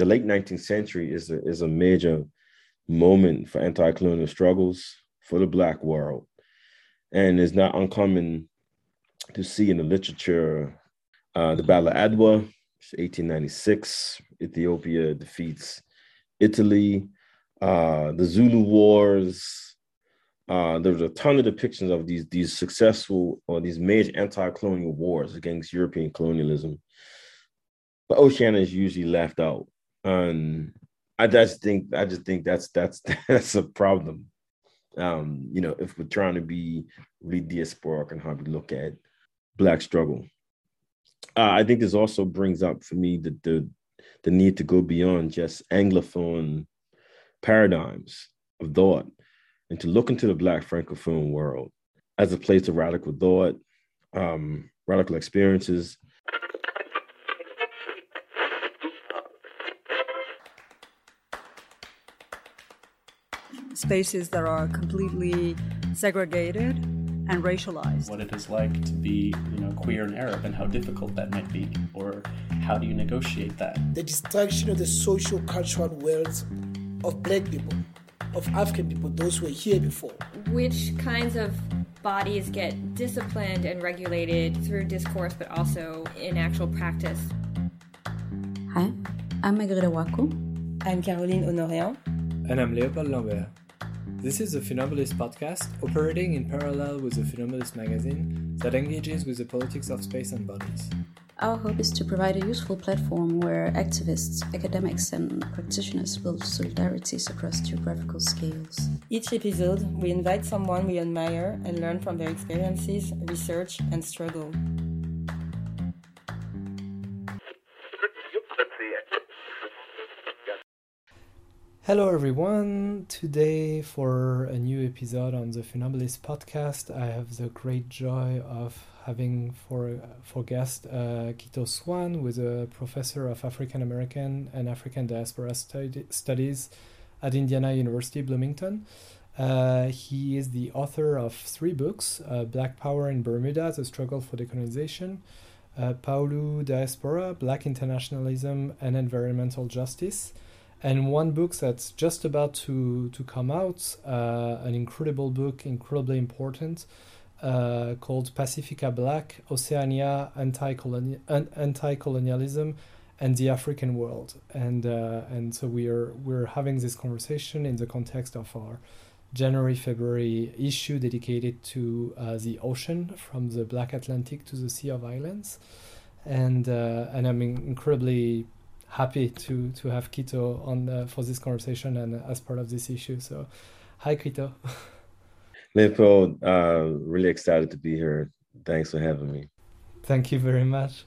the late 19th century is a, is a major moment for anti-colonial struggles for the Black world. And it's not uncommon to see in the literature uh, the Battle of Adwa, 1896, Ethiopia defeats Italy, uh, the Zulu Wars. Uh, there was a ton of depictions of these these successful or these major anti-colonial wars against European colonialism. But Oceania is usually left out, and I just think I just think that's that's that's a problem. Um, you know, if we're trying to be really diasporic and how we look at black struggle. Uh, I think this also brings up for me the, the the need to go beyond just anglophone paradigms of thought and to look into the black francophone world as a place of radical thought, um, radical experiences, spaces that are completely segregated and racialized. What it is like to be, you know, queer and Arab and how difficult that might be, or how do you negotiate that? The destruction of the social cultural worlds of black people, of African people, those who were here before. Which kinds of bodies get disciplined and regulated through discourse, but also in actual practice? Hi, I'm Margarita Waku. I'm Caroline Honorien. And I'm Leopold Lambert. This is the Funambulist podcast, operating in parallel with the Funambulist magazine that engages with the politics of space and bodies. Our hope is to provide a useful platform where activists, academics, and practitioners build solidarities across geographical scales. Each episode, we invite someone we admire and learn from their experiences, research, and struggle. Hello, everyone. Today, for a new episode on the Funambulist podcast, I have the great joy of having for for guest uh, Quito Swan, who is a professor of African American and African diaspora studi- studies at Indiana University Bloomington. Uh, he is the author of three books: uh, Black Power in Bermuda: The Struggle for Decolonization, uh, Diaspora: Black Internationalism and Environmental Justice and one book that's just about to to come out, uh, an incredible book, incredibly important, uh, called Pasifika Black: Oceania, Anti-Colonialism, and the African World. And uh, and so we are we're having this conversation in the context of our January February issue dedicated to uh, the ocean from the Black Atlantic to the Sea of Islands, and uh, and I'm incredibly happy to to have Quito on uh, for this conversation and as part of this issue. So, hi, Quito. Leopold, uh, really excited to be here. Thanks for having me. Thank you very much.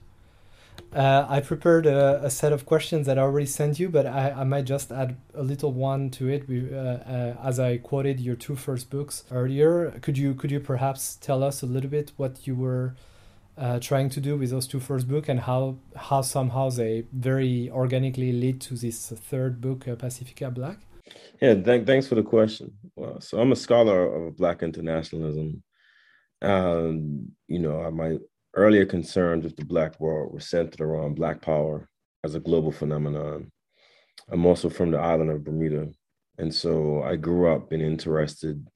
Uh, I prepared a, a, set of questions that I already sent you, but I, I might just add a little one to it. We, uh, uh, as I quoted your two first books earlier, could you could you perhaps tell us a little bit what you were uh, trying to do with those two first book and how how somehow they very organically lead to this third book, uh, Pasifika Black? Yeah, th- thanks for the question. Well, so I'm a scholar of Black internationalism. Um, you know, my earlier concerns with the Black world were centered around Black power as a global phenomenon. I'm also from the island of Bermuda, and so I grew up being interested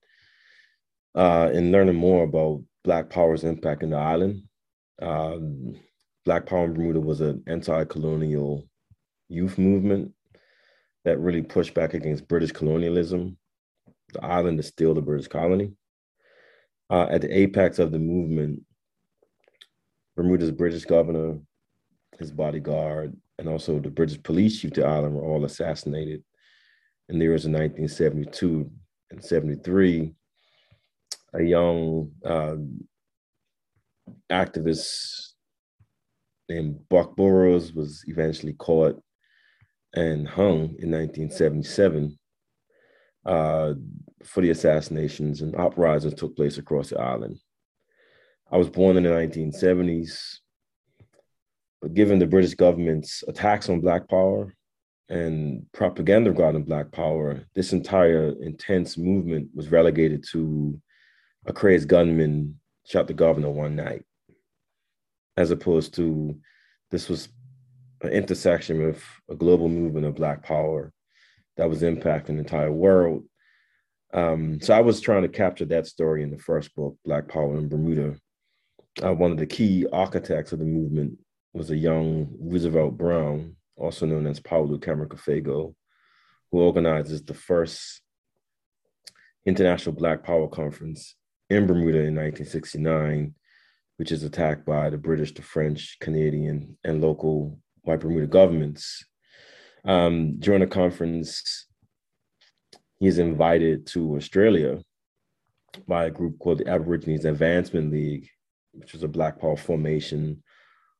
uh, in learning more about Black power's impact in the island um, Black Power in Bermuda was an anti-colonial youth movement that really pushed back against British colonialism. The island is still the British colony. Uh, at the apex of the movement, Bermuda's British governor, his bodyguard, and also the British police chief of the island were all assassinated. And there was in 1972 and 73, a young uh, activist named Buck Burrows was eventually caught and hung in 1977 uh, for the assassinations and uprisings took place across the island. I was born in the 1970s, but given the British government's attacks on Black Power and propaganda regarding Black Power, this entire intense movement was relegated to a crazed gunman shot the governor one night, as opposed to this was an intersection with a global movement of Black power that was impacting the entire world. Um, so I was trying to capture that story in the first book, Black Power in Bermuda. Uh, one of the key architects of the movement was a young Roosevelt Brown, also known as Pauulu Kamarakafego who organizes the first International Black Power Conference in Bermuda in 1969, which is attacked by the British, the French, Canadian, and local white Bermuda governments. Um, during a conference, he's invited to Australia by a group called the Aborigines Advancement League, which was a Black Power formation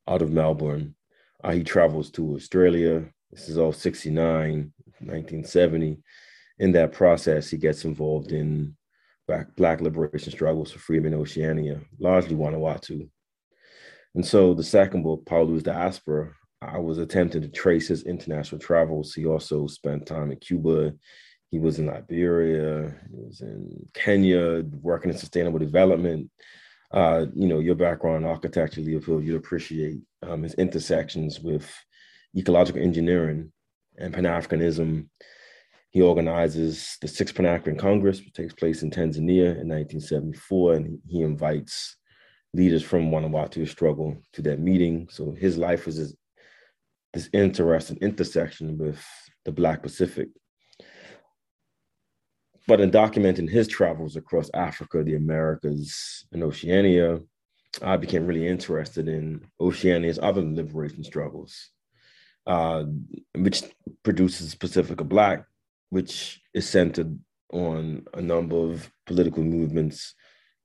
out of Melbourne. Uh, he travels to Australia. This is all 69, 1970. In that process, he gets involved in black, black liberation struggles for freedom in Oceania, largely Vanuatu. And so the second book, Pauulu's Diaspora, I was attempting to trace his international travels. He also spent time in Cuba. He was in Liberia. He was in Kenya, working in sustainable development. Uh, you know, your background in architecture, Leopold, you appreciate um, his intersections with ecological engineering and Pan Africanism. He organizes the Sixth Pan African Congress, which takes place in Tanzania in 1974, and he invites leaders from Vanuatu struggle to that meeting. So his life was this, this interesting intersection with the Black Pacific. But in documenting his travels across Africa, the Americas, and Oceania, I became really interested in Oceania's other liberation struggles uh, which produces Pasifika Black, which is centered on a number of political movements,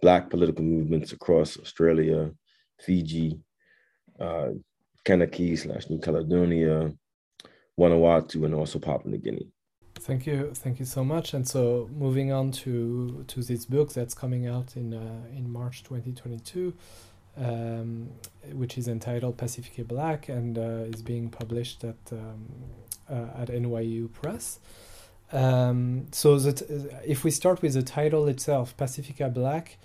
Black political movements across Australia, Fiji, uh, Kanaky slash New Caledonia, Vanuatu, and also Papua New Guinea. Thank you, thank you so much. And so, moving on to to this book that's coming out in uh, in March 2022 um, which is entitled Pasifika Black and uh, is being published at um, uh, at NYU Press. Um, so that if we start with the title itself, Pasifika Black,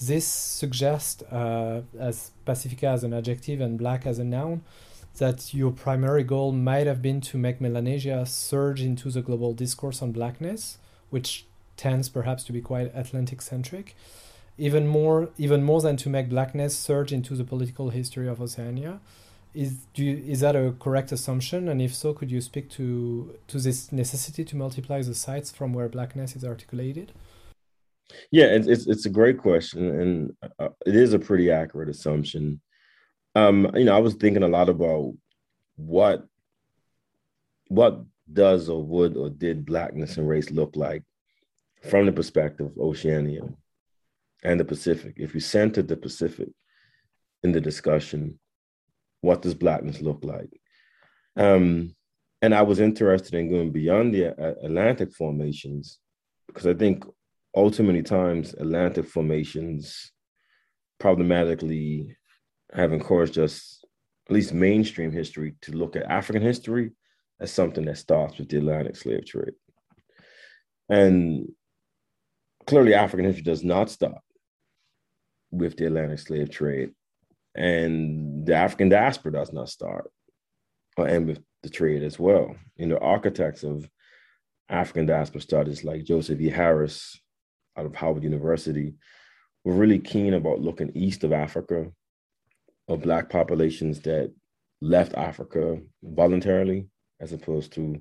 this suggests uh, as Pasifika as an adjective and Black as a noun that your primary goal might have been to make Melanesia surge into the global discourse on blackness, which tends perhaps to be quite Atlantic centric even more even more than to make blackness surge into the political history of Oceania. Is do you, is that a correct assumption? And if so, could you speak to to this necessity to multiply the sites from where blackness is articulated? Yeah, it's it's, it's a great question, and uh, it is a pretty accurate assumption. Um, you know, I was thinking a lot about what what does or would or did blackness and race look like from the perspective of Oceania and the Pacific, if you centered the Pacific in the discussion, what does blackness look like? Um, and I was interested in going beyond the Atlantic formations because I think ultimately times Atlantic formations problematically have encouraged us, at least mainstream history, to look at African history as something that starts with the Atlantic slave trade. And clearly, African history does not stop with the Atlantic slave trade. And the African diaspora does not start or end with the trade as well. You know, architects of African diaspora studies like Joseph E. Harris out of Howard University were really keen about looking east of Africa, of Black populations that left Africa voluntarily as opposed to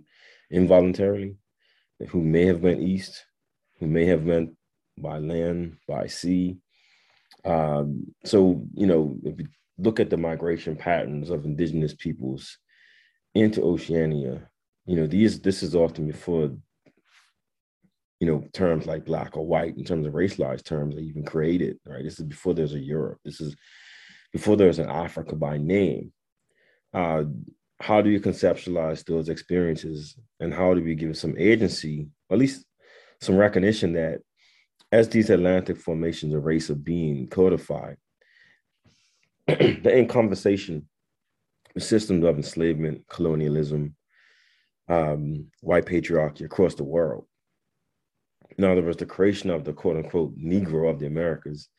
involuntarily, who may have went east, who may have went by land, by sea, um, so, you know, if you look at the migration patterns of indigenous peoples into Oceania, you know, these this is often before, you know, terms like black or white in terms of racialized terms are even created, right? This is before there's a Europe. This is before there's an Africa by name. Uh, how do you conceptualize those experiences and how do we give some agency, at least some recognition that as these Atlantic formations of race of being codified, they're in conversation with systems of enslavement, colonialism, um, white patriarchy across the world. In other words, the creation of the quote unquote Negro of the Americas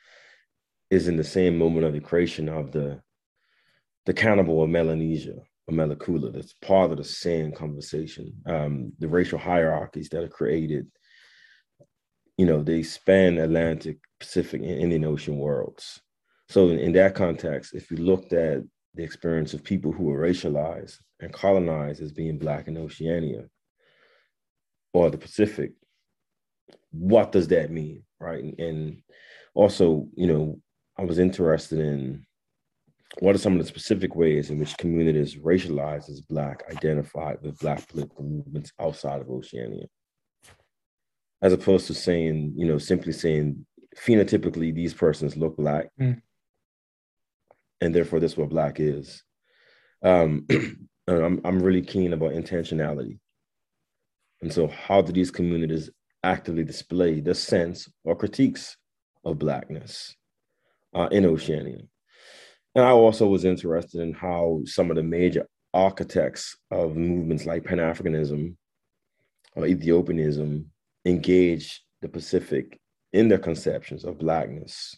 is in the same moment of the creation of the, the cannibal of Melanesia, or Malekula that's part of the same conversation. Um, the racial hierarchies that are created, you know, they span Atlantic, Pacific, and Indian Ocean worlds. So in, in that context, if you looked at the experience of people who were racialized and colonized as being Black in Oceania or the Pacific, what does that mean, right? And also, you know, I was interested in what are some of the specific ways in which communities racialized as Black identified with Black political movements outside of Oceania? As opposed to saying, you know, simply saying phenotypically these persons look Black, mm. and therefore this is what Black is. Um, I'm, I'm really keen about intentionality. And so, how do these communities actively display the sense or critiques of Blackness uh, in Oceania? And I also was interested in how some of the major architects of movements like Pan Africanism or Ethiopianism engage the Pacific in their conceptions of Blackness.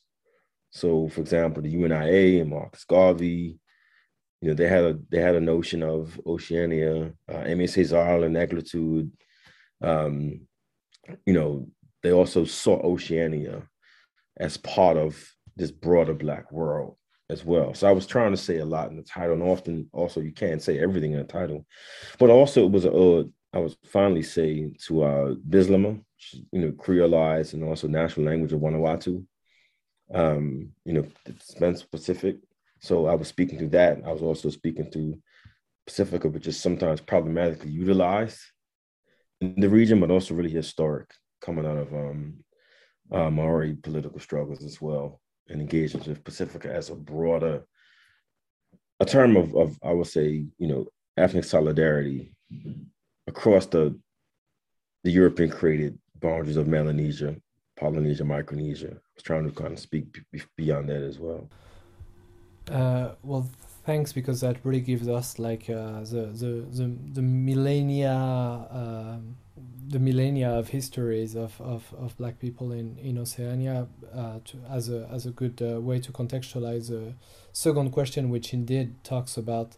So, for example, the UNIA and Marcus Garvey, you know, they had a they had a notion of Oceania, uh, Aimé and Negritude. Um, you know, they also saw Oceania as part of this broader Black world as well. So I was trying to say a lot in the title, and often also you can't say everything in a title, but also it was a uh, I was finally saying to uh, Bislama, you know, creolized and also national language of Vanuatu, um, you know, Spence Pacific. So I was speaking to that. I was also speaking to Pasifika, which is sometimes problematically utilized in the region, but also really historic, coming out of um, uh, Maori political struggles as well and engagements with Pasifika as a broader, a term of, of I would say, you know, ethnic solidarity across the the European created boundaries of Melanesia, Polynesia, Micronesia. I was trying to kind of speak beyond that as well. Uh, well, thanks because that really gives us like uh, the, the the the millennia. Uh, the millennia of histories of, of, of black people in, in Oceania uh, to, as a as a good uh, way to contextualize the second question, which indeed talks about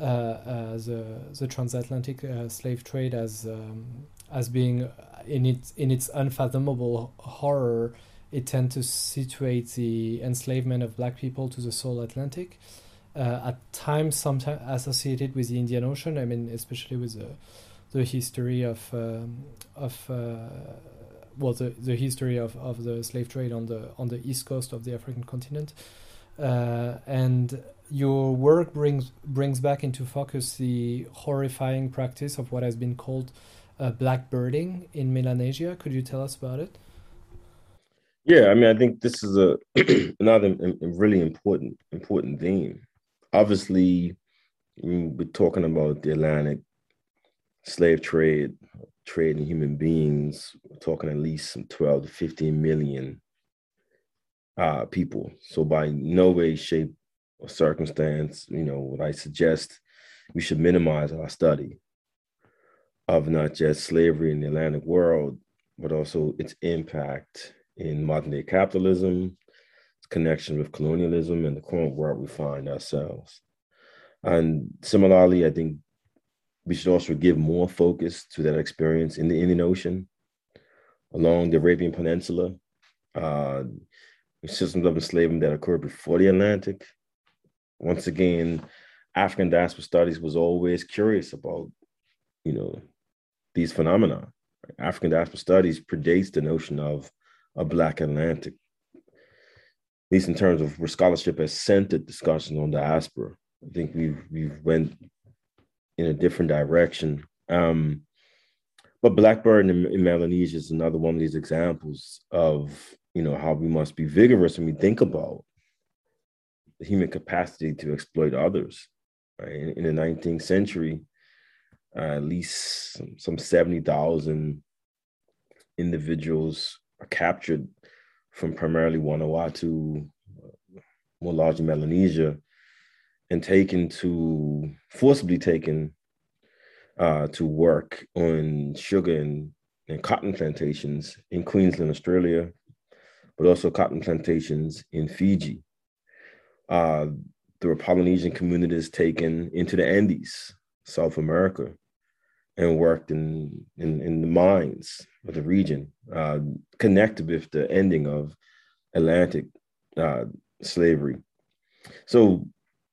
the the transatlantic uh, slave trade as um, as being in its in its unfathomable horror. It tends to situate the enslavement of black people to the South Atlantic, uh, at times sometimes associated with the Indian Ocean. I mean, especially with the the history of um, of uh, well the, the history of, of the slave trade on the on the east coast of the African continent, uh, and your work brings brings back into focus the horrifying practice of what has been called uh, blackbirding in Melanesia. Could you tell us about it? Yeah, I mean, I think this is a another really important important theme. Obviously, we're talking about the Atlantic slave trade, trading human beings, we're talking at least some 12 to 15 million uh, people. So by no way, shape, or circumstance, you know, what I suggest we should minimize our study of not just slavery in the Atlantic world, but also its impact in modern day capitalism, its connection with colonialism, and the current world we find ourselves. And similarly, I think we should also give more focus to that experience in the Indian Ocean, along the Arabian Peninsula, uh, systems of enslavement that occurred before the Atlantic. Once again, African diaspora studies was always curious about, you know, these phenomena. African diaspora studies predates the notion of a Black Atlantic, at least in terms of where scholarship has centered discussion on diaspora. I think we've we've went in a different direction. Um, but Blackbird in, in Melanesia is another one of these examples of you know how we must be vigorous when we think about the human capacity to exploit others. Right? In, in the 19th century, uh, at least some, some 70,000 individuals are captured from primarily Vanuatu, more largely Melanesia, and taken to forcibly taken uh, to work on sugar and, and cotton plantations in Queensland, Australia, but also cotton plantations in Fiji. Uh, there were Polynesian communities taken into the Andes, South America, and worked in, in, in the mines of the region, uh, connected with the ending of Atlantic uh, slavery. So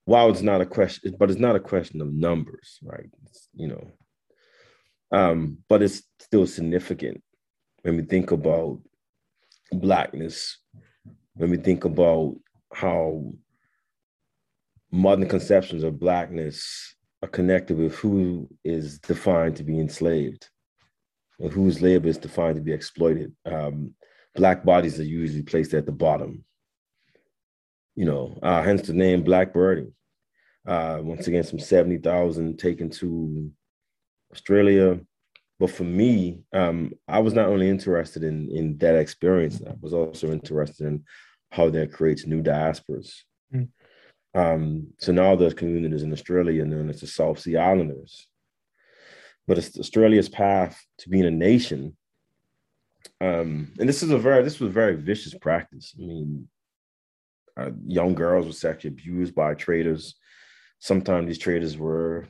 while it's not a question, but it's not a question of numbers, right? It's, you know, um, but it's still significant when we think about blackness, when we think about how modern conceptions of blackness are connected with who is defined to be enslaved and whose labor is defined to be exploited. Um, black bodies are usually placed at the bottom. You know, uh, hence the name Blackbirding. Uh, once again, some 70,000 taken to Australia. But for me, um, I was not only interested in, in that experience, I was also interested in how that creates new diasporas. Mm. Um, so now there's communities in Australia known as the South Sea Islanders. But it's Australia's path to being a nation. Um, and this is a very this was a very vicious practice. I mean, uh, young girls were sexually abused by traders. Sometimes these traders were,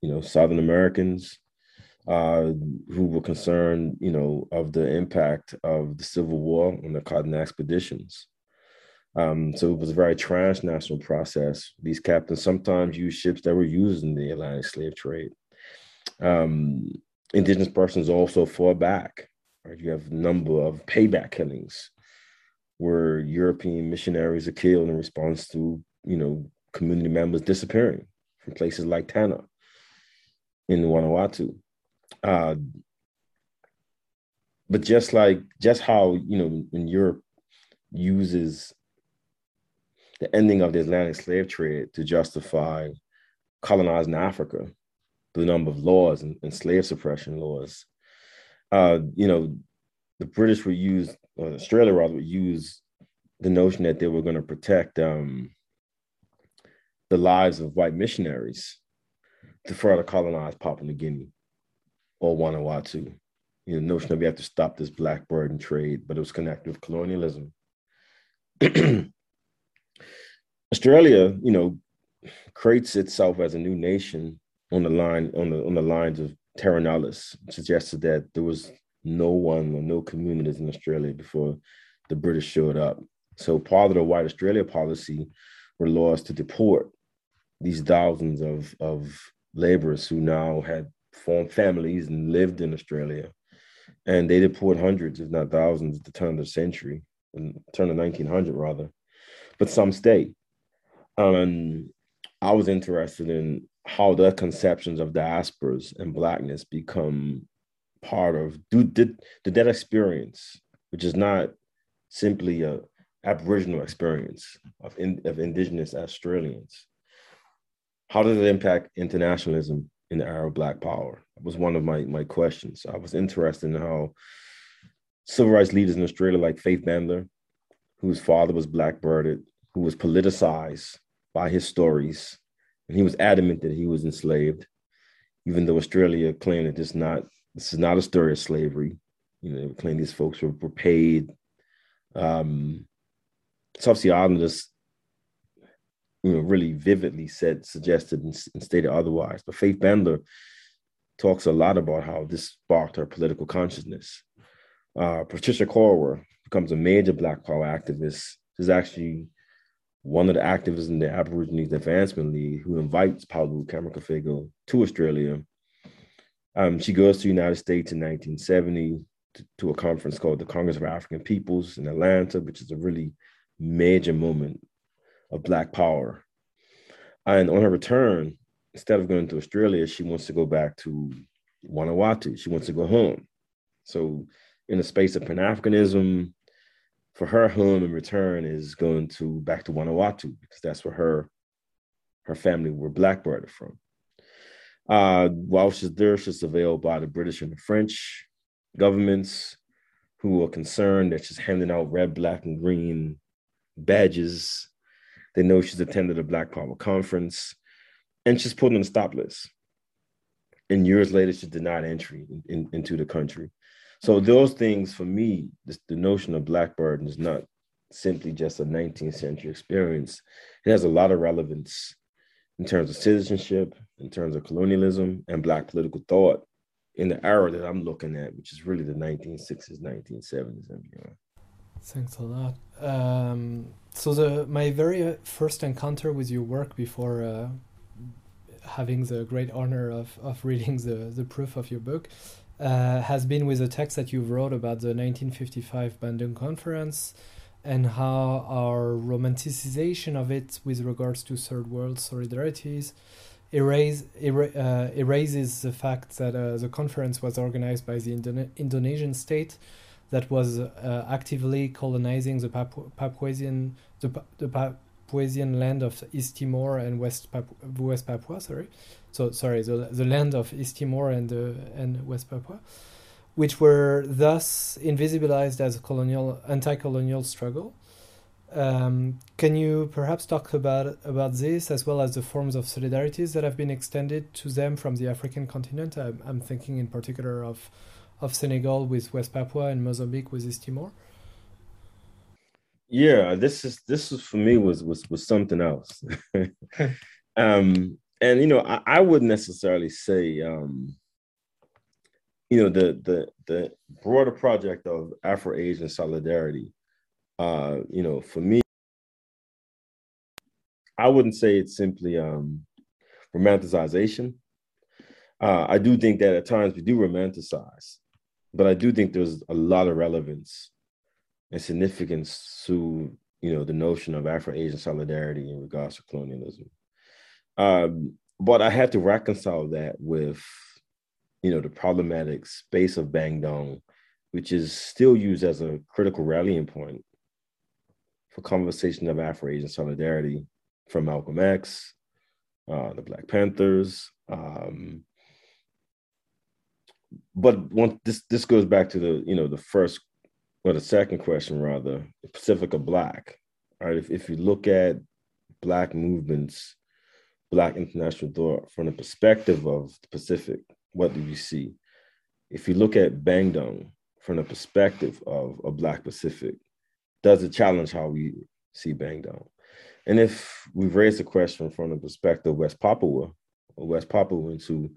you know, Southern Americans uh, who were concerned, you know, of the impact of the Civil War on the cotton expeditions. Um, so it was a very transnational process. These captains sometimes used ships that were used in the Atlantic slave trade. Um, indigenous persons also fought back. Right? You have a number of payback killings where European missionaries are killed in response to, you know, community members disappearing from places like Tanna in Vanuatu. Uh, but just like just how you know when Europe uses the ending of the Atlantic slave trade to justify colonizing Africa, the number of laws and, and slave suppression laws. Uh, you know, the British would use, or Australia rather, would use the notion that they were going to protect um, the lives of white missionaries to further colonize Papua New Guinea or Vanuatu. You know, the notion that we have to stop this blackbirding trade, but it was connected with colonialism. Australia, you know, creates itself as a new nation on the line on the on the lines of terra nullius, suggested that there was no one or no communities in Australia before the British showed up. So part of the White Australia policy were laws to deport these thousands of, of laborers who now had formed families and lived in Australia. And they deported hundreds, if not thousands, at the turn of the century, and turn of 1900 rather. But some stayed. Um, and I was interested in how the conceptions of diasporas and blackness become part of do did did that experience, which is not simply a Aboriginal experience of, in, of indigenous Australians. How does it impact internationalism in the era of Black Power? That was one of my, my questions. I was interested in how civil rights leaders in Australia, like Faith Bandler, whose father was blackbirded, who was politicized by his stories, and he was adamant that he was enslaved, even though Australia claimed that this not this is not a story of slavery. You know, they claim these folks were, were paid. Um, South Sea Islanders, you know, really vividly said, suggested, and, and stated otherwise. But Faith Bandler talks a lot about how this sparked her political consciousness. Uh, Patricia Corwer becomes a major Black Power activist. She's actually one of the activists in the Aborigines Advancement League who invites Pauulu Kamarakafego to Australia. Um, she goes to the United States in 1970 to, to, a conference called the Congress of African Peoples in Atlanta, which is a really major moment of Black power. And on her return, instead of going to Australia, she wants to go back to Vanuatu. She wants to go home. So, in the space of Pan Africanism, for her home in return is going to back to Vanuatu because that's where her her family were blackbirded from. Uh, while she's there, she's surveilled by the British and the French governments who are concerned that she's handing out red, black, and green badges. They know she's attended a Black Power conference and she's put on the stop list. And years later, she's denied entry in, in, into the country. So those things for me, this, the notion of blackbird is not simply just a 19th century experience. It has a lot of relevance in terms of citizenship, in terms of colonialism and Black political thought in the era that I'm looking at, which is really the 1960s, 1970s, and beyond. Thanks a lot. Um, so the my very first encounter with your work before uh, having the great honor of, of reading the, the proof of your book uh, has been with a text that you wrote about the 1955 Bandung Conference and how our romanticization of it with regards to third world solidarities erase, er, uh, erases the fact that uh, the conference was organized by the Indone- Indonesian state that was uh, actively colonizing the Papu- Papuasian the, the Papuasian land of East Timor and West Papu- West Papua. Sorry, so sorry the the land of East Timor and uh, and West Papua which were thus invisibilized as a colonial anti-colonial struggle. Um, can you perhaps talk about about this as well as the forms of solidarities that have been extended to them from the African continent? I'm, I'm thinking in particular of of Senegal with West Papua and Mozambique with East Timor. Yeah, this is this is for me was was was something else. um, and you know, I, I wouldn't necessarily say um, you know the the the broader project of Afro-Asian solidarity. Uh, you know, for me, I wouldn't say it's simply um, romanticization. Uh, I do think that at times we do romanticize, but I do think there's a lot of relevance and significance to you know the notion of Afro-Asian solidarity in regards to colonialism. Um, but I had to reconcile that with you know, the problematic space of Bandung, which is still used as a critical rallying point for conversation of Afro-Asian solidarity from Malcolm X, uh, the Black Panthers. Um, but one, this this goes back to the you know the first or the second question rather, Pasifika Black. Right, if if you look at Black movements, Black international thought from the perspective of the Pacific, what do you see? If you look at Bandung from the perspective of a Black Pacific, does it challenge how we see Bandung? And if we've raised the question from the perspective of West Papua, or West Papuans who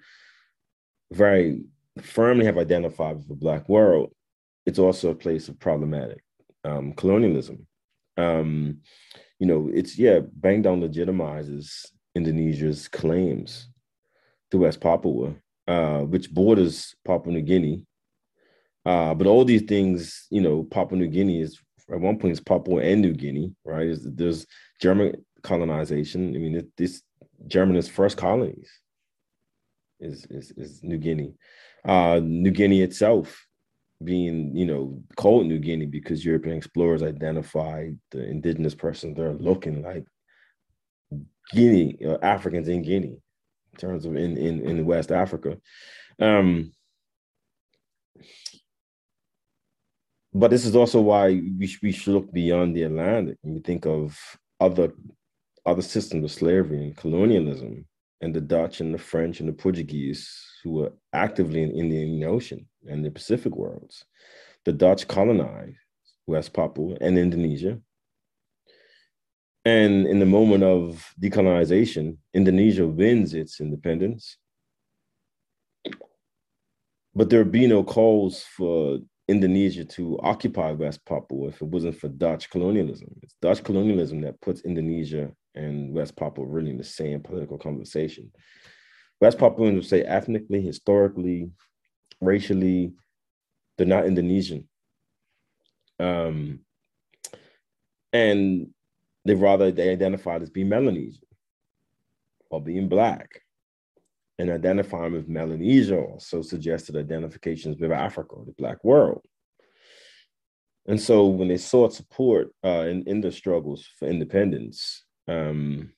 very firmly have identified with the Black world, it's also a place of problematic um, colonialism. Um, you know, it's yeah, Bandung legitimizes Indonesia's claims to West Papua uh, which borders Papua New Guinea. Uh, but all these things, you know, Papua New Guinea is at one point it's Papua and New Guinea, right? There's German colonization. I mean, it, this Germany's first colonies is, is, is New Guinea. Uh, New Guinea itself being, you know, called New Guinea because European explorers identified the indigenous persons there looking like Guinea, uh, Africans in Guinea in terms of in in, in West Africa. Um, but this is also why we, we should look beyond the Atlantic and we think of other other systems of slavery and colonialism and the Dutch and the French and the Portuguese who were actively in, in the Indian Ocean and the Pacific worlds. The Dutch colonized West Papua and Indonesia and in the moment of decolonization, Indonesia wins its independence. But there would be no calls for Indonesia to occupy West Papua if it wasn't for Dutch colonialism. It's Dutch colonialism that puts Indonesia and West Papua really in the same political conversation. West Papuans would say ethnically, historically, racially, they're not Indonesian. Um, and they rather they identified as being Melanesian or being black. And identifying with Melanesia also suggested identifications with Africa, the black world. And so when they sought support uh, in, in the struggles for independence, um,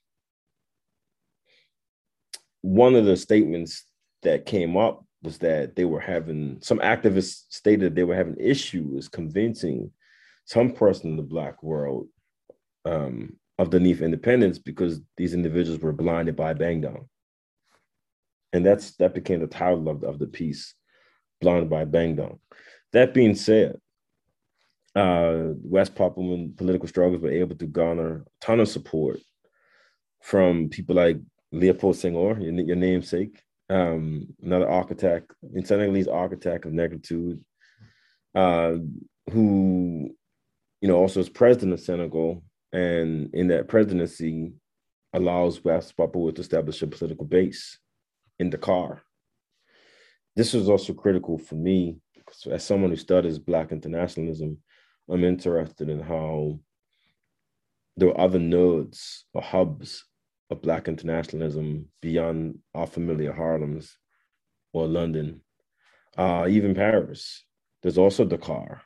one of the statements that came up was that they were having some activists stated they were having issues convincing some person in the black world um, of the NEAF independence because these individuals were blinded by Bandung. And that's that became the title of, of the piece, Blinded by Bandung. That being said, uh, West Papuan political struggles were able to garner a ton of support from people like Leopold Senghor, your, your namesake, um, another architect, in Senegalese architect of negritude, uh, who, you know, also is president of Senegal, and in that presidency allows West Papua to establish a political base in Dakar. This was also critical for me as someone who studies Black internationalism. I'm interested in how there were other nodes or hubs of Black internationalism beyond our familiar Harlems or London, uh, even Paris. There's also Dakar.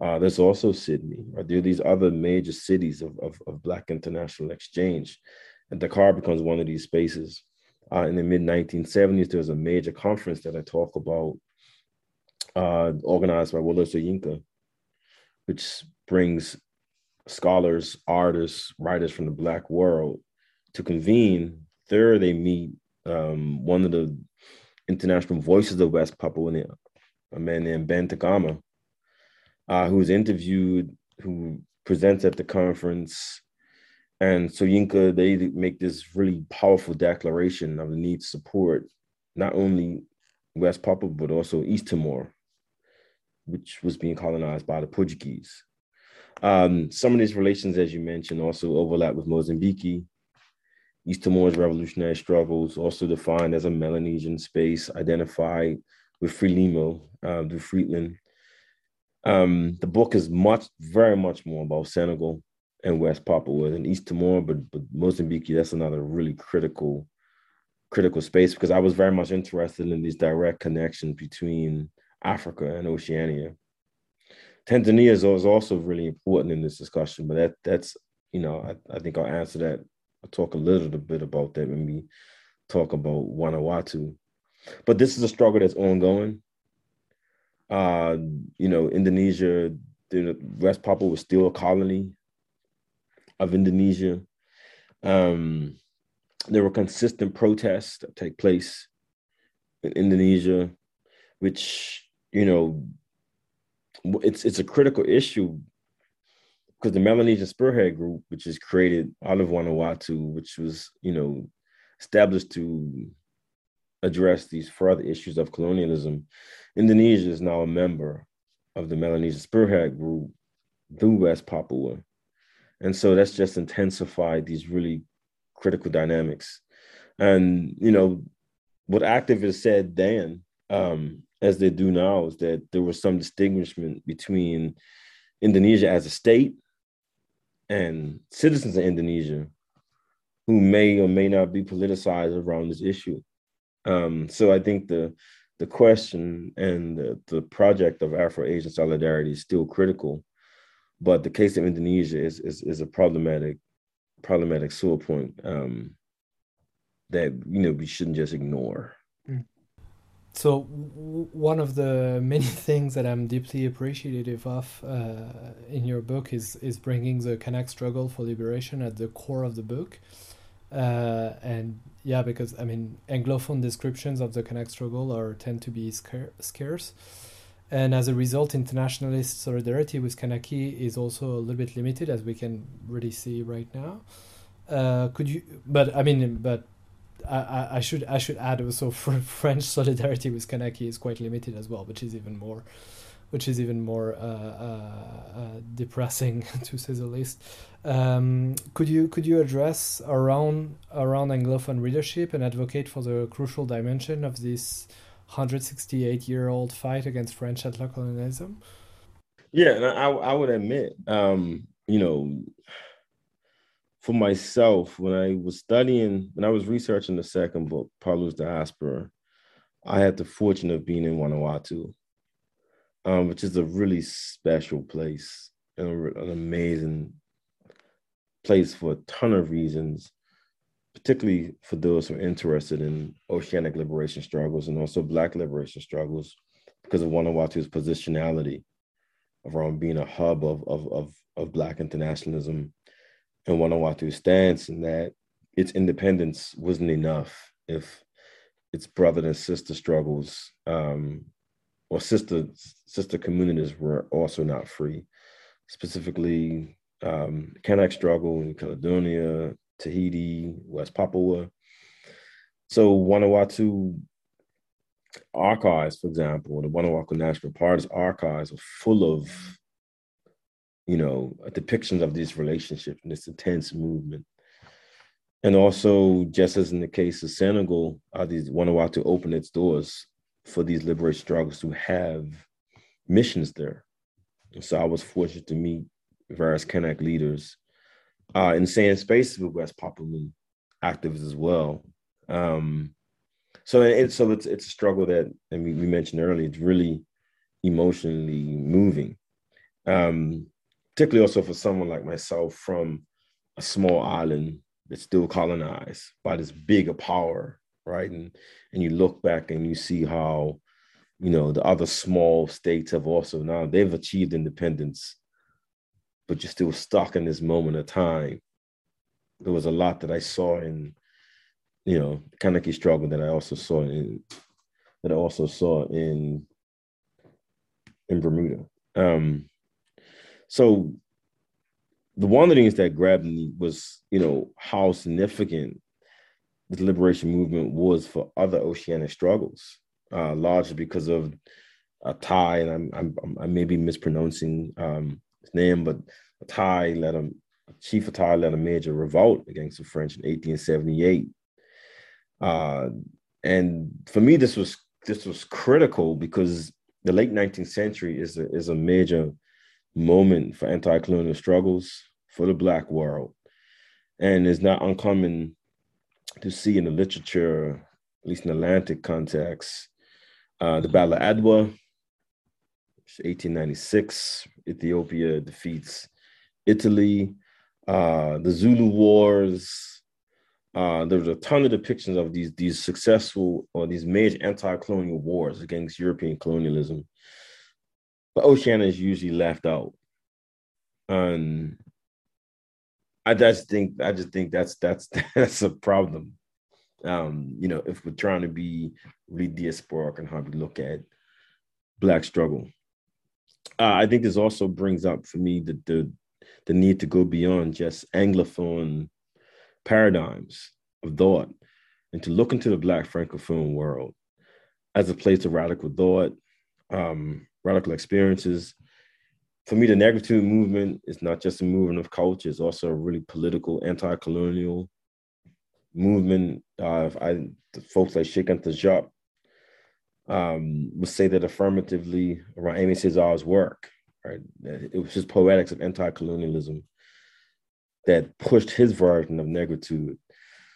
Uh, there's also Sydney. Right? There are these other major cities of, of, of Black international exchange. And Dakar becomes one of these spaces. Uh, in the mid 1970s, there was a major conference that I talk about, uh, organized by Wole Soyinka, which brings scholars, artists, writers from the Black world to convene. There, they meet um, one of the international voices of West Papua, a man named Ben Tanggahma, uh, interviewed, who presents at the conference. And Soyinka, they make this really powerful declaration of the need to support not only West Papua, but also East Timor, which was being colonized by the Portuguese. Um, some of these relations, as you mentioned, also overlap with Mozambique. East Timor's revolutionary struggles, also defined as a Melanesian space, identified with Frelimo, uh, du Fretilin, um, the book is much, very much more about Senegal and West Papua and East Timor, but but Mozambique, that's another really critical, critical space because I was very much interested in these direct connections between Africa and Oceania. Tanzania is also really important in this discussion, but that that's you know I, I think I'll answer that. I'll talk a little bit about that when we talk about Vanuatu. But this is a struggle that's ongoing. Uh, you know, Indonesia, the West Papua was still a colony of Indonesia. Um, there were consistent protests that take place in Indonesia, which you know, it's it's a critical issue because the Melanesian Spearhead Group, which is created out of Vanuatu, which was you know established to address these further issues of colonialism, Indonesia is now a member of the Melanesian Spearhead Group through West Papua. And so that's just intensified these really critical dynamics. And, you know, what activists said then, um, as they do now, is that there was some distinguishment between Indonesia as a state and citizens of Indonesia who may or may not be politicized around this issue. Um, so I think the the question and the, the project of Afro-Asian solidarity is still critical, but the case of Indonesia is is, is a problematic problematic sore point um, that you know we shouldn't just ignore. So w- one of the many things that I'm deeply appreciative of uh, in your book is is bringing the Kanak struggle for liberation at the core of the book. Uh, and yeah, because I mean, Anglophone descriptions of the Kanak struggle are tend to be scarce, and as a result, internationalist solidarity with Kanaky is also a little bit limited, as we can really see right now. Uh, could you? But I mean, but I, I should I should add also French solidarity with Kanaky is quite limited as well, which is even more which is even more uh, uh, uh, depressing to say the least. Um, could you could you address around around Anglophone readership and advocate for the crucial dimension of this 168 year old fight against French settler colonialism? Yeah, and I, I would admit, um, you know, for myself, when I was studying, when I was researching the second book, Pauulu's Diaspora, I had the fortune of being in Vanuatu um, which is a really special place and an amazing place for a ton of reasons, particularly for those who are interested in oceanic liberation struggles and also Black liberation struggles, because of Vanuatu's positionality around being a hub of, of, of, of Black internationalism and Vanuatu's stance in that its independence wasn't enough if its brother and sister struggles um, or sister sister communities were also not free. Specifically, um, Kanak struggle in Caledonia, Tahiti, West Papua. So Vanuatu archives, for example, the Vanuatu National Park's archives are full of, you know, depictions of these relationships and this intense movement. And also, just as in the case of Senegal, uh, these Vanuatu open its doors for these liberation struggles to have missions there. And so I was fortunate to meet various Kanak leaders uh, in same spaces with West Papuan activists as well. Um, so it, so it's it's a struggle that, and we, we mentioned earlier, it's really emotionally moving. Um, particularly also for someone like myself from a small island that's still colonized by this bigger power, right? And and you look back and you see how, you know, the other small states have also now they've achieved independence but you're still stuck in this moment of time. There was a lot that I saw in, you know, Kanaky struggle that I also saw in that I also saw in in Bermuda. Um, so the one of the things that grabbed me was, you know, how significant the liberation movement was for other oceanic struggles, uh, largely because of Ataï, and I'm, I'm I may be mispronouncing um, his name, but Thai led a chief of Thai led a major revolt against the French in 1878. Uh, and for me, this was this was critical because the late 19th century is a, is a major moment for anti-colonial struggles for the Black world, and it's not uncommon to see in the literature, at least in Atlantic context, uh, the Battle of Adwa, 1896, Ethiopia defeats Italy, uh, the Zulu Wars. Uh, there's a ton of depictions of these these successful or these major anti-colonial wars against European colonialism. But Oceania is usually left out. And I just think I just think that's that's that's a problem. Um, you know, if we're trying to be really diasporic and how we look at black struggle uh, I think this also brings up for me the, the the need to go beyond just anglophone paradigms of thought and to look into the black francophone world as a place of radical thought, um, radical experiences. For me, the negritude movement is not just a movement of culture; it's also a really political, anti-colonial movement. Uh, I, folks like Cheikh Anta Diop um, would say that affirmatively around Aimé Césaire's work. Right, it was his poetics of anti-colonialism that pushed his version of negritude.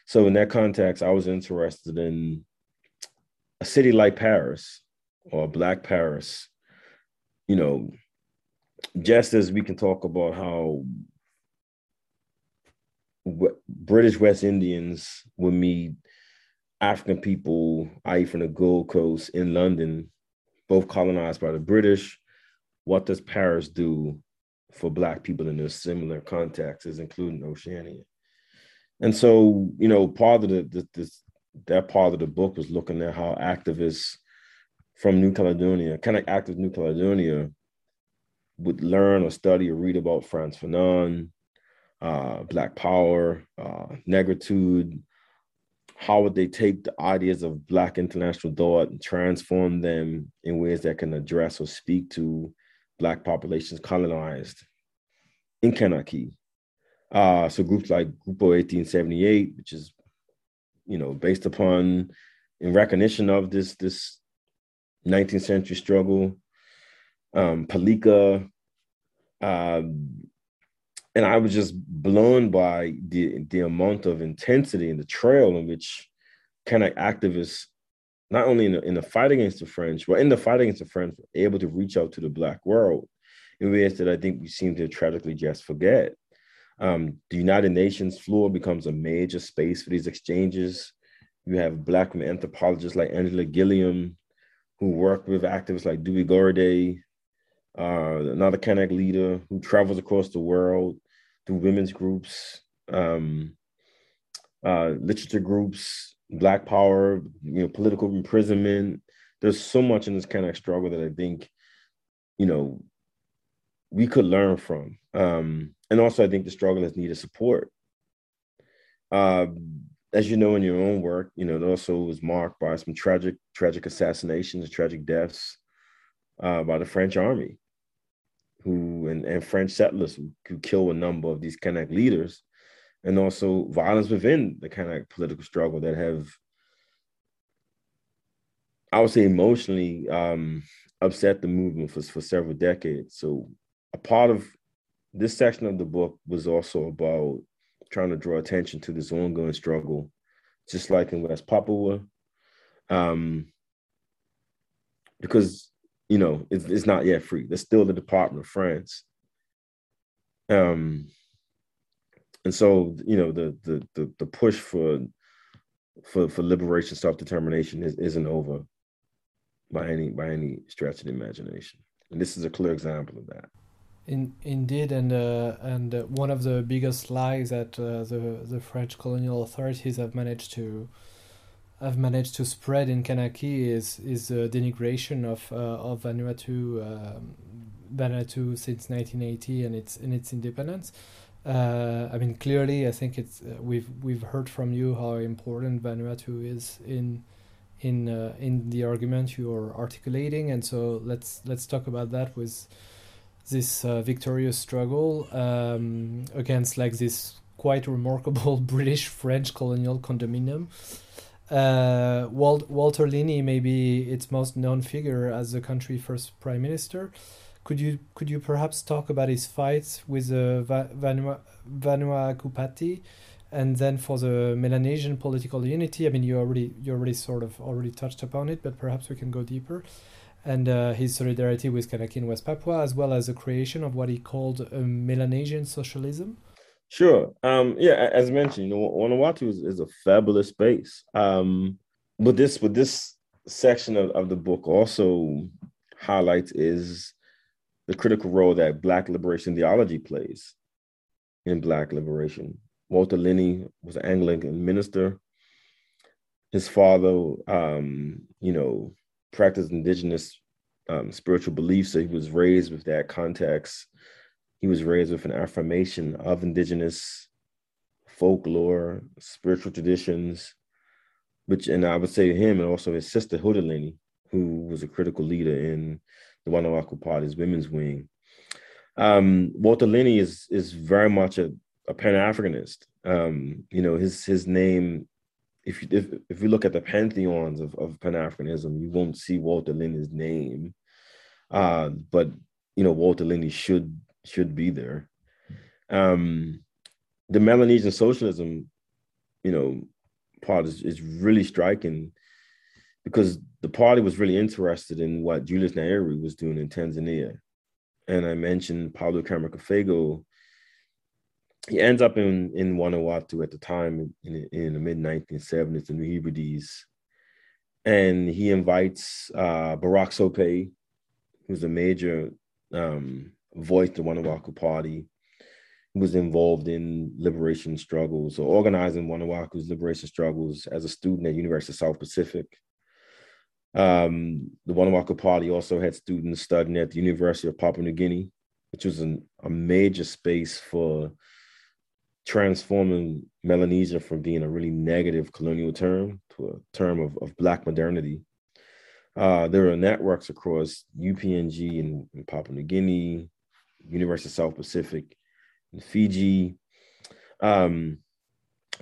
So in that context, I was interested in a city like Paris or Black Paris. You know, just as we can talk about how British West Indians would meet African people, i.e., from the Gold Coast in London, both colonized by the British. What does Paris do for Black people in those similar contexts, including Oceania? And so, you know, part of the, the that part of the book was looking at how activists from New Caledonia, of active New Caledonia, would learn or study or read about Frantz Fanon, uh, Black Power, uh, negritude, how would they take the ideas of Black international thought and transform them in ways that can address or speak to Black populations colonized in Kanaky? Uh, so groups like Grupo 1878, which is, you know, based upon in recognition of this this 19th century struggle, um, Palika, um, and I was just blown by the the amount of intensity and the trail in which kind of activists, not only in the, in the fight against the French, but in the fight against the French, were able to reach out to the Black world in ways that I think we seem to tragically just forget. Um, the United Nations floor becomes a major space for these exchanges. You have Black anthropologists like Angela Gilliam, who work with activists like Déwé Gorodey, uh, another Kanak leader who travels across the world through women's groups, um, uh, literature groups, Black Power, you know, political imprisonment, there's so much in this kind of struggle that I think, you know, we could learn from. Um, and also, I think the struggle has needed support. Uh, as you know in your own work, you know, it also was marked by some tragic, tragic assassinations, and tragic deaths uh, by the French army, who and, and French settlers who, who kill a number of these Kanak leaders, and also violence within the Kanak political struggle that have, I would say, emotionally um, upset the movement for, for several decades. So a part of this section of the book was also about trying to draw attention to this ongoing struggle, just like in West Papua. Um, because you know it's, it's not yet free. There's still the Department of France. Um, and so you know the the the, the push for for for liberation, self determination is, isn't over by any by any stretch of the imagination. And this is a clear example of that. In, indeed, and uh, and uh, one of the biggest lies that uh, the the French colonial authorities have managed to have managed to spread in Kanaky is is the denigration of uh, of Vanuatu um, Vanuatu since 1980 and its in its independence. Uh, I mean, clearly, I think it's uh, we've we've heard from you how important Vanuatu is in in in the argument you're articulating, and so let's let's talk about that with this uh, victorious struggle um, against like this quite remarkable British French colonial condominium. Uh, Walt, Walter Lini may be its most known figure as the country's first prime minister. Could you could you perhaps talk about his fights with uh, Vanua, Vanuatu Party, and then for the Melanesian political unity? I mean, you already you already sort of already touched upon it, but perhaps we can go deeper and uh, his solidarity with Kanaky in West Papua, as well as the creation of what he called a Melanesian socialism? Sure. Um, yeah, as mentioned, you know, Vanuatu is, is a fabulous space. Um, but this, but this section of, of the book also highlights is the critical role that Black liberation theology plays in Black liberation. Walter Lini was an Anglican minister. His father, um, you know, practiced indigenous um, spiritual beliefs. So he was raised with that context. He was raised with an affirmation of indigenous folklore, spiritual traditions, which, and I would say him and also his sister Hilda Lini, who was a critical leader in the Vanuatu Party's women's wing. Um, Walter Lini is is very much a, a Pan Africanist. Um, you know, his his name if you if, if you look at the pantheons of, of Pan-Africanism, you won't see Walter Lini's name. Uh, but you know, Walter Lini should should be there. Um, the Melanesian socialism, you know, part is, is really striking because the party was really interested in what Julius Nyerere was doing in Tanzania. And I mentioned Pauulu Kamarakafego he ends up in in Vanuatu at the time in, in the mid 1970s, in the Hebrides, and he invites uh, Barak Sope, who's a major um, voice to Vanuatu Party, who was involved in liberation struggles or organizing Vanuatu's liberation struggles as a student at University of South Pacific. Um, the Vanuatu Party also had students studying at the University of Papua New Guinea, which was an, a major space for transforming Melanesia from being a really negative colonial term to a term of, of Black modernity. Uh, there are networks across UPNG in Papua New Guinea, University of South Pacific, Fiji, um,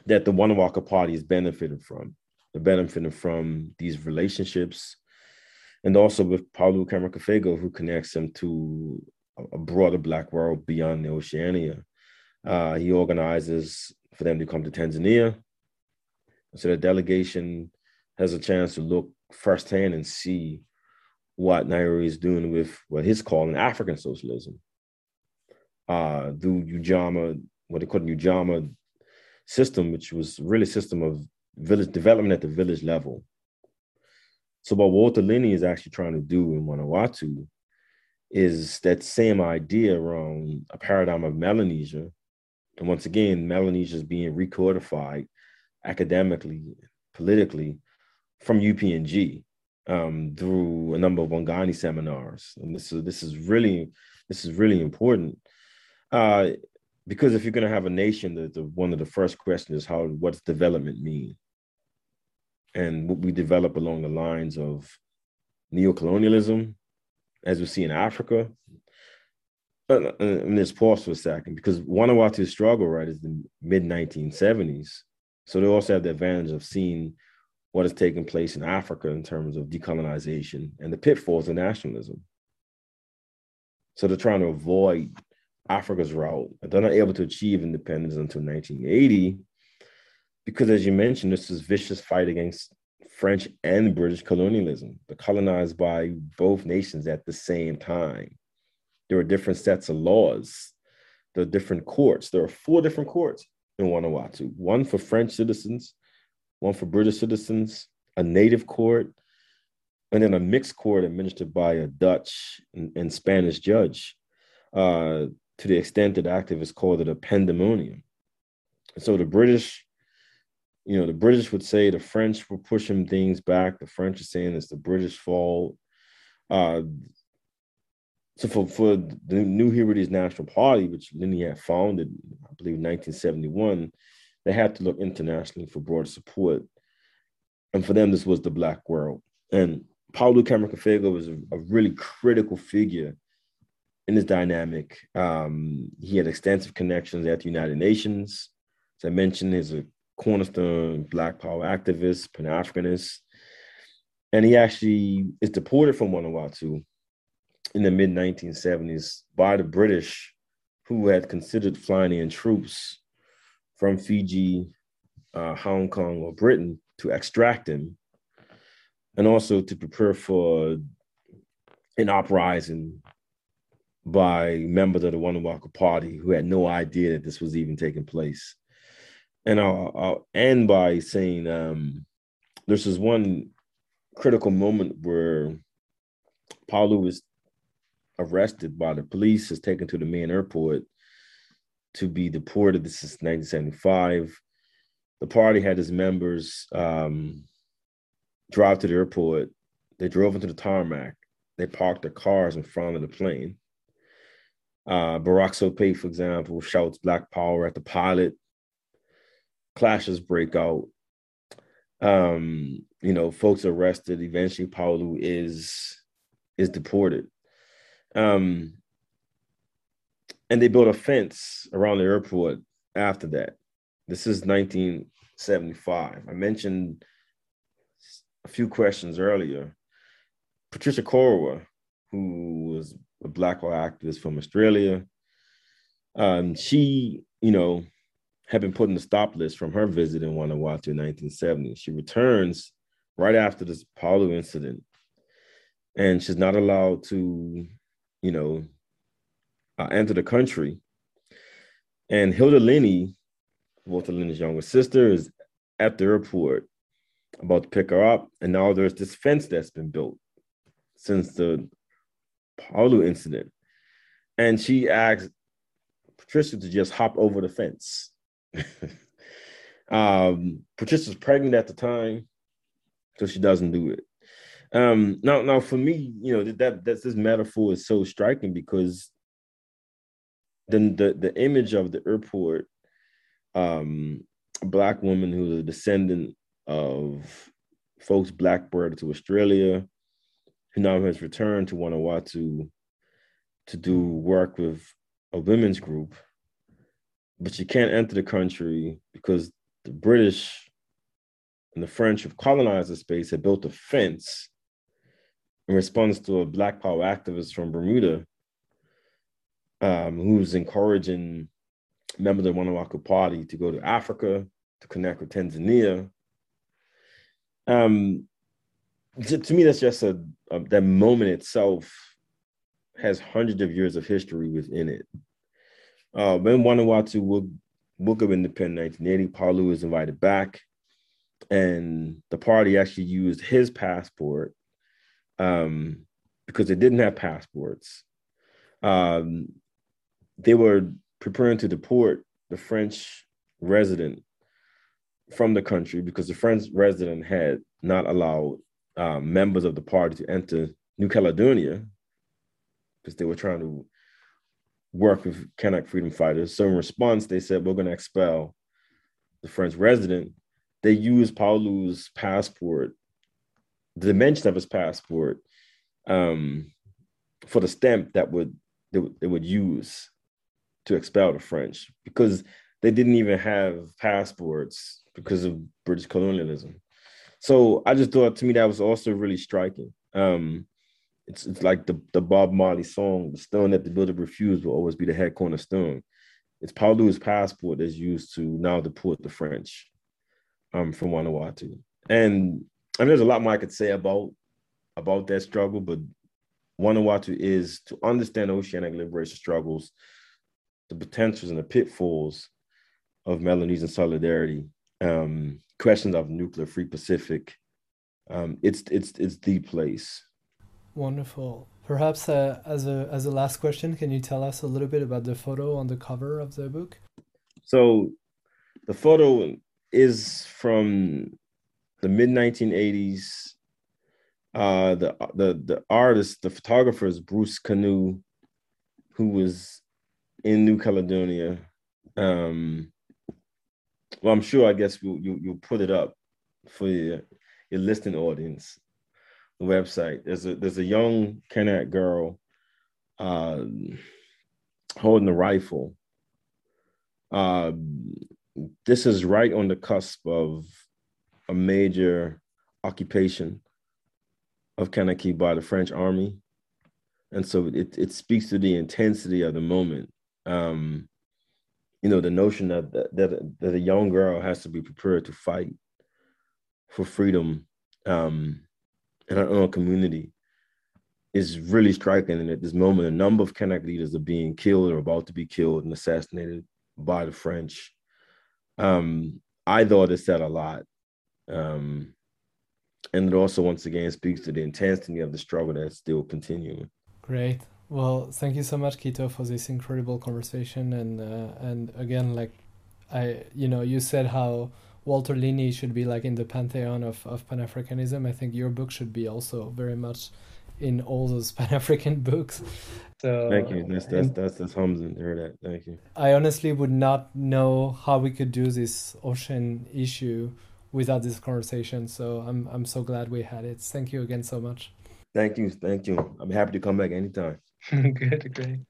that the Vanuatu Party is benefiting from. They're benefiting from these relationships, and also with Pauulu Kamarakafego who connects them to a broader Black world beyond the Oceania. Uh, he organizes for them to come to Tanzania. So the delegation has a chance to look firsthand and see what Nyerere is doing with what he's calling African socialism. Uh, Ujamaa, what they call the Ujamaa system, which was really system of village development at the village level. So what Walter Lini is actually trying to do in Vanuatu is that same idea around a paradigm of Melanesia and once again, Melanesia is being recodified academically, politically from UPNG. um, through a number of Waigani seminars, and this is this is really this is really important uh, because if you're going to have a nation, the, the one of the first questions is how what's development mean, and what we develop along the lines of neocolonialism, as we see in Africa. Uh, and let's pause for a second because Vanuatu's struggle, right, is the mid 1970s. So they also have the advantage of seeing what is taking place in Africa in terms of decolonization and the pitfalls of nationalism. So they're trying to avoid Africa's route. They're not able to achieve independence until 1980 because, as you mentioned, this is vicious fight against French and British colonialism. They're colonized by both nations at the same time. There are different sets of laws. There are different courts. There are four different courts in Vanuatu one for French citizens, one for British citizens, a native court, and then a mixed court administered by a Dutch and, and Spanish judge. Uh, to the extent that activists called it a pandemonium. So the British, you know, the British would say the French were pushing things back. The French are saying it's the British fault. Uh, so for, for the New Hebrides National Party, which Lini had founded, I believe, in 1971, they had to look internationally for broad support. And for them, this was the Black world. And Pauulu Kamarakafego was a, a really critical figure in this dynamic. Um, he had extensive connections at the United Nations. As I mentioned, he's a cornerstone Black Power activist, Pan Africanist. And he actually is deported from Vanuatu in the mid 1970s by the British, who had considered flying in troops from Fiji, uh, Hong Kong, or Britain to extract him, and also to prepare for an uprising by members of the Vanuatu Party who had no idea that this was even taking place. And I'll, I'll end by saying um, this one critical moment where Pauulu was arrested by the police, is taken to the main airport to be deported. This is 1975. The party had its members um, drive to the airport. They drove into the tarmac. They parked their cars in front of the plane. Uh, Barak Sope, for example, shouts Black Power at the pilot. Clashes break out. Um, you know, folks arrested. Eventually, Pauulu is is deported. Um, and they built a fence around the airport after that. This is 1975. I mentioned a few questions earlier. Patricia Korowa, who was a black law activist from Australia. Um, she, you know, had been put in the stop list from her visit in Vanuatu in 1970. She returns right after this Pauulu incident, and she's not allowed to, you know, I enter the country. And Hilda Lini, Walter Lini's younger sister, is at the airport about to pick her up, and now there's this fence that's been built since the Pauulu incident. And she asked Patricia to just hop over the fence. um, Patricia's pregnant at the time, so she doesn't do it. Um, now, now for me, you know, that that's this metaphor is so striking because then the the image of the airport, um, a black woman who's a descendant of folks blackbird to Australia, who now has returned to Vanuatu to do work with a women's group, but she can't enter the country because the British and the French have colonized the space, had built a fence in response to a Black Power activist from Bermuda um, who's encouraging members of the Vanuatu Party to go to Africa to connect with Tanzania. Um, to, to me, that's just a, a, that moment itself has hundreds of years of history within it. Uh, when Vanuatu would woke up independent 1980, Pauulu was invited back, and the party actually used his passport um, because they didn't have passports. Um, they were preparing to deport the French resident from the country because the French resident had not allowed uh, members of the party to enter New Caledonia because they were trying to work with Kanak freedom fighters. So in response, they said, we're going to expel the French resident. They used Pauulu's passport, the dimension of his passport, um, for the stamp that would they, would use to expel the French because they didn't even have passports because of British colonialism. So I just thought to me that was also really striking. Um, it's it's like the, the Bob Marley song, the stone that the builder refused will always be the head cornerstone. It's Pauulu's passport that's used to now deport the French um, from Vanuatu. And I mean, there's a lot more I could say about about that struggle, but Vanuatu is to understand oceanic liberation struggles, the potentials and the pitfalls of Melanesian solidarity, um, questions of nuclear free Pacific. Um, it's it's it's the place. Wonderful. Perhaps uh, as a as a last question, can you tell us a little bit about the photo on the cover of the book? So, the photo is from the mid 1980s. Uh, the the the artist, the photographer is Bruce Canoe, who was in New Caledonia. Um, well, I'm sure. I guess you you you'll put it up for your your listening audience The website. There's a there's a young Kanak girl uh, holding a rifle. Uh, this is right on the cusp of a major occupation of Kanaky by the French army. And so it, it speaks to the intensity of the moment. Um, you know, the notion that, that, that a young girl has to be prepared to fight for freedom um, in our own community is really striking. And at this moment, a number of Kanak leaders are being killed or about to be killed and assassinated by the French. Um, I thought it said a lot. Um, and it also, once again, speaks to the intensity of the struggle that's still continuing. Great. Well, thank you so much, Quito, for this incredible conversation. And uh, and again, like I, you know, you said how Walter Lini should be like in the pantheon of, of Pan Africanism. I think your book should be also very much in all those Pan African books. So thank you. That's that's that's that's humbling to hear that. Thank you. I honestly would not know how we could do this ocean issue without this conversation. So I'm I'm so glad we had it. Thank you again so much. Thank you. Thank you. I'm happy to come back anytime. good, great.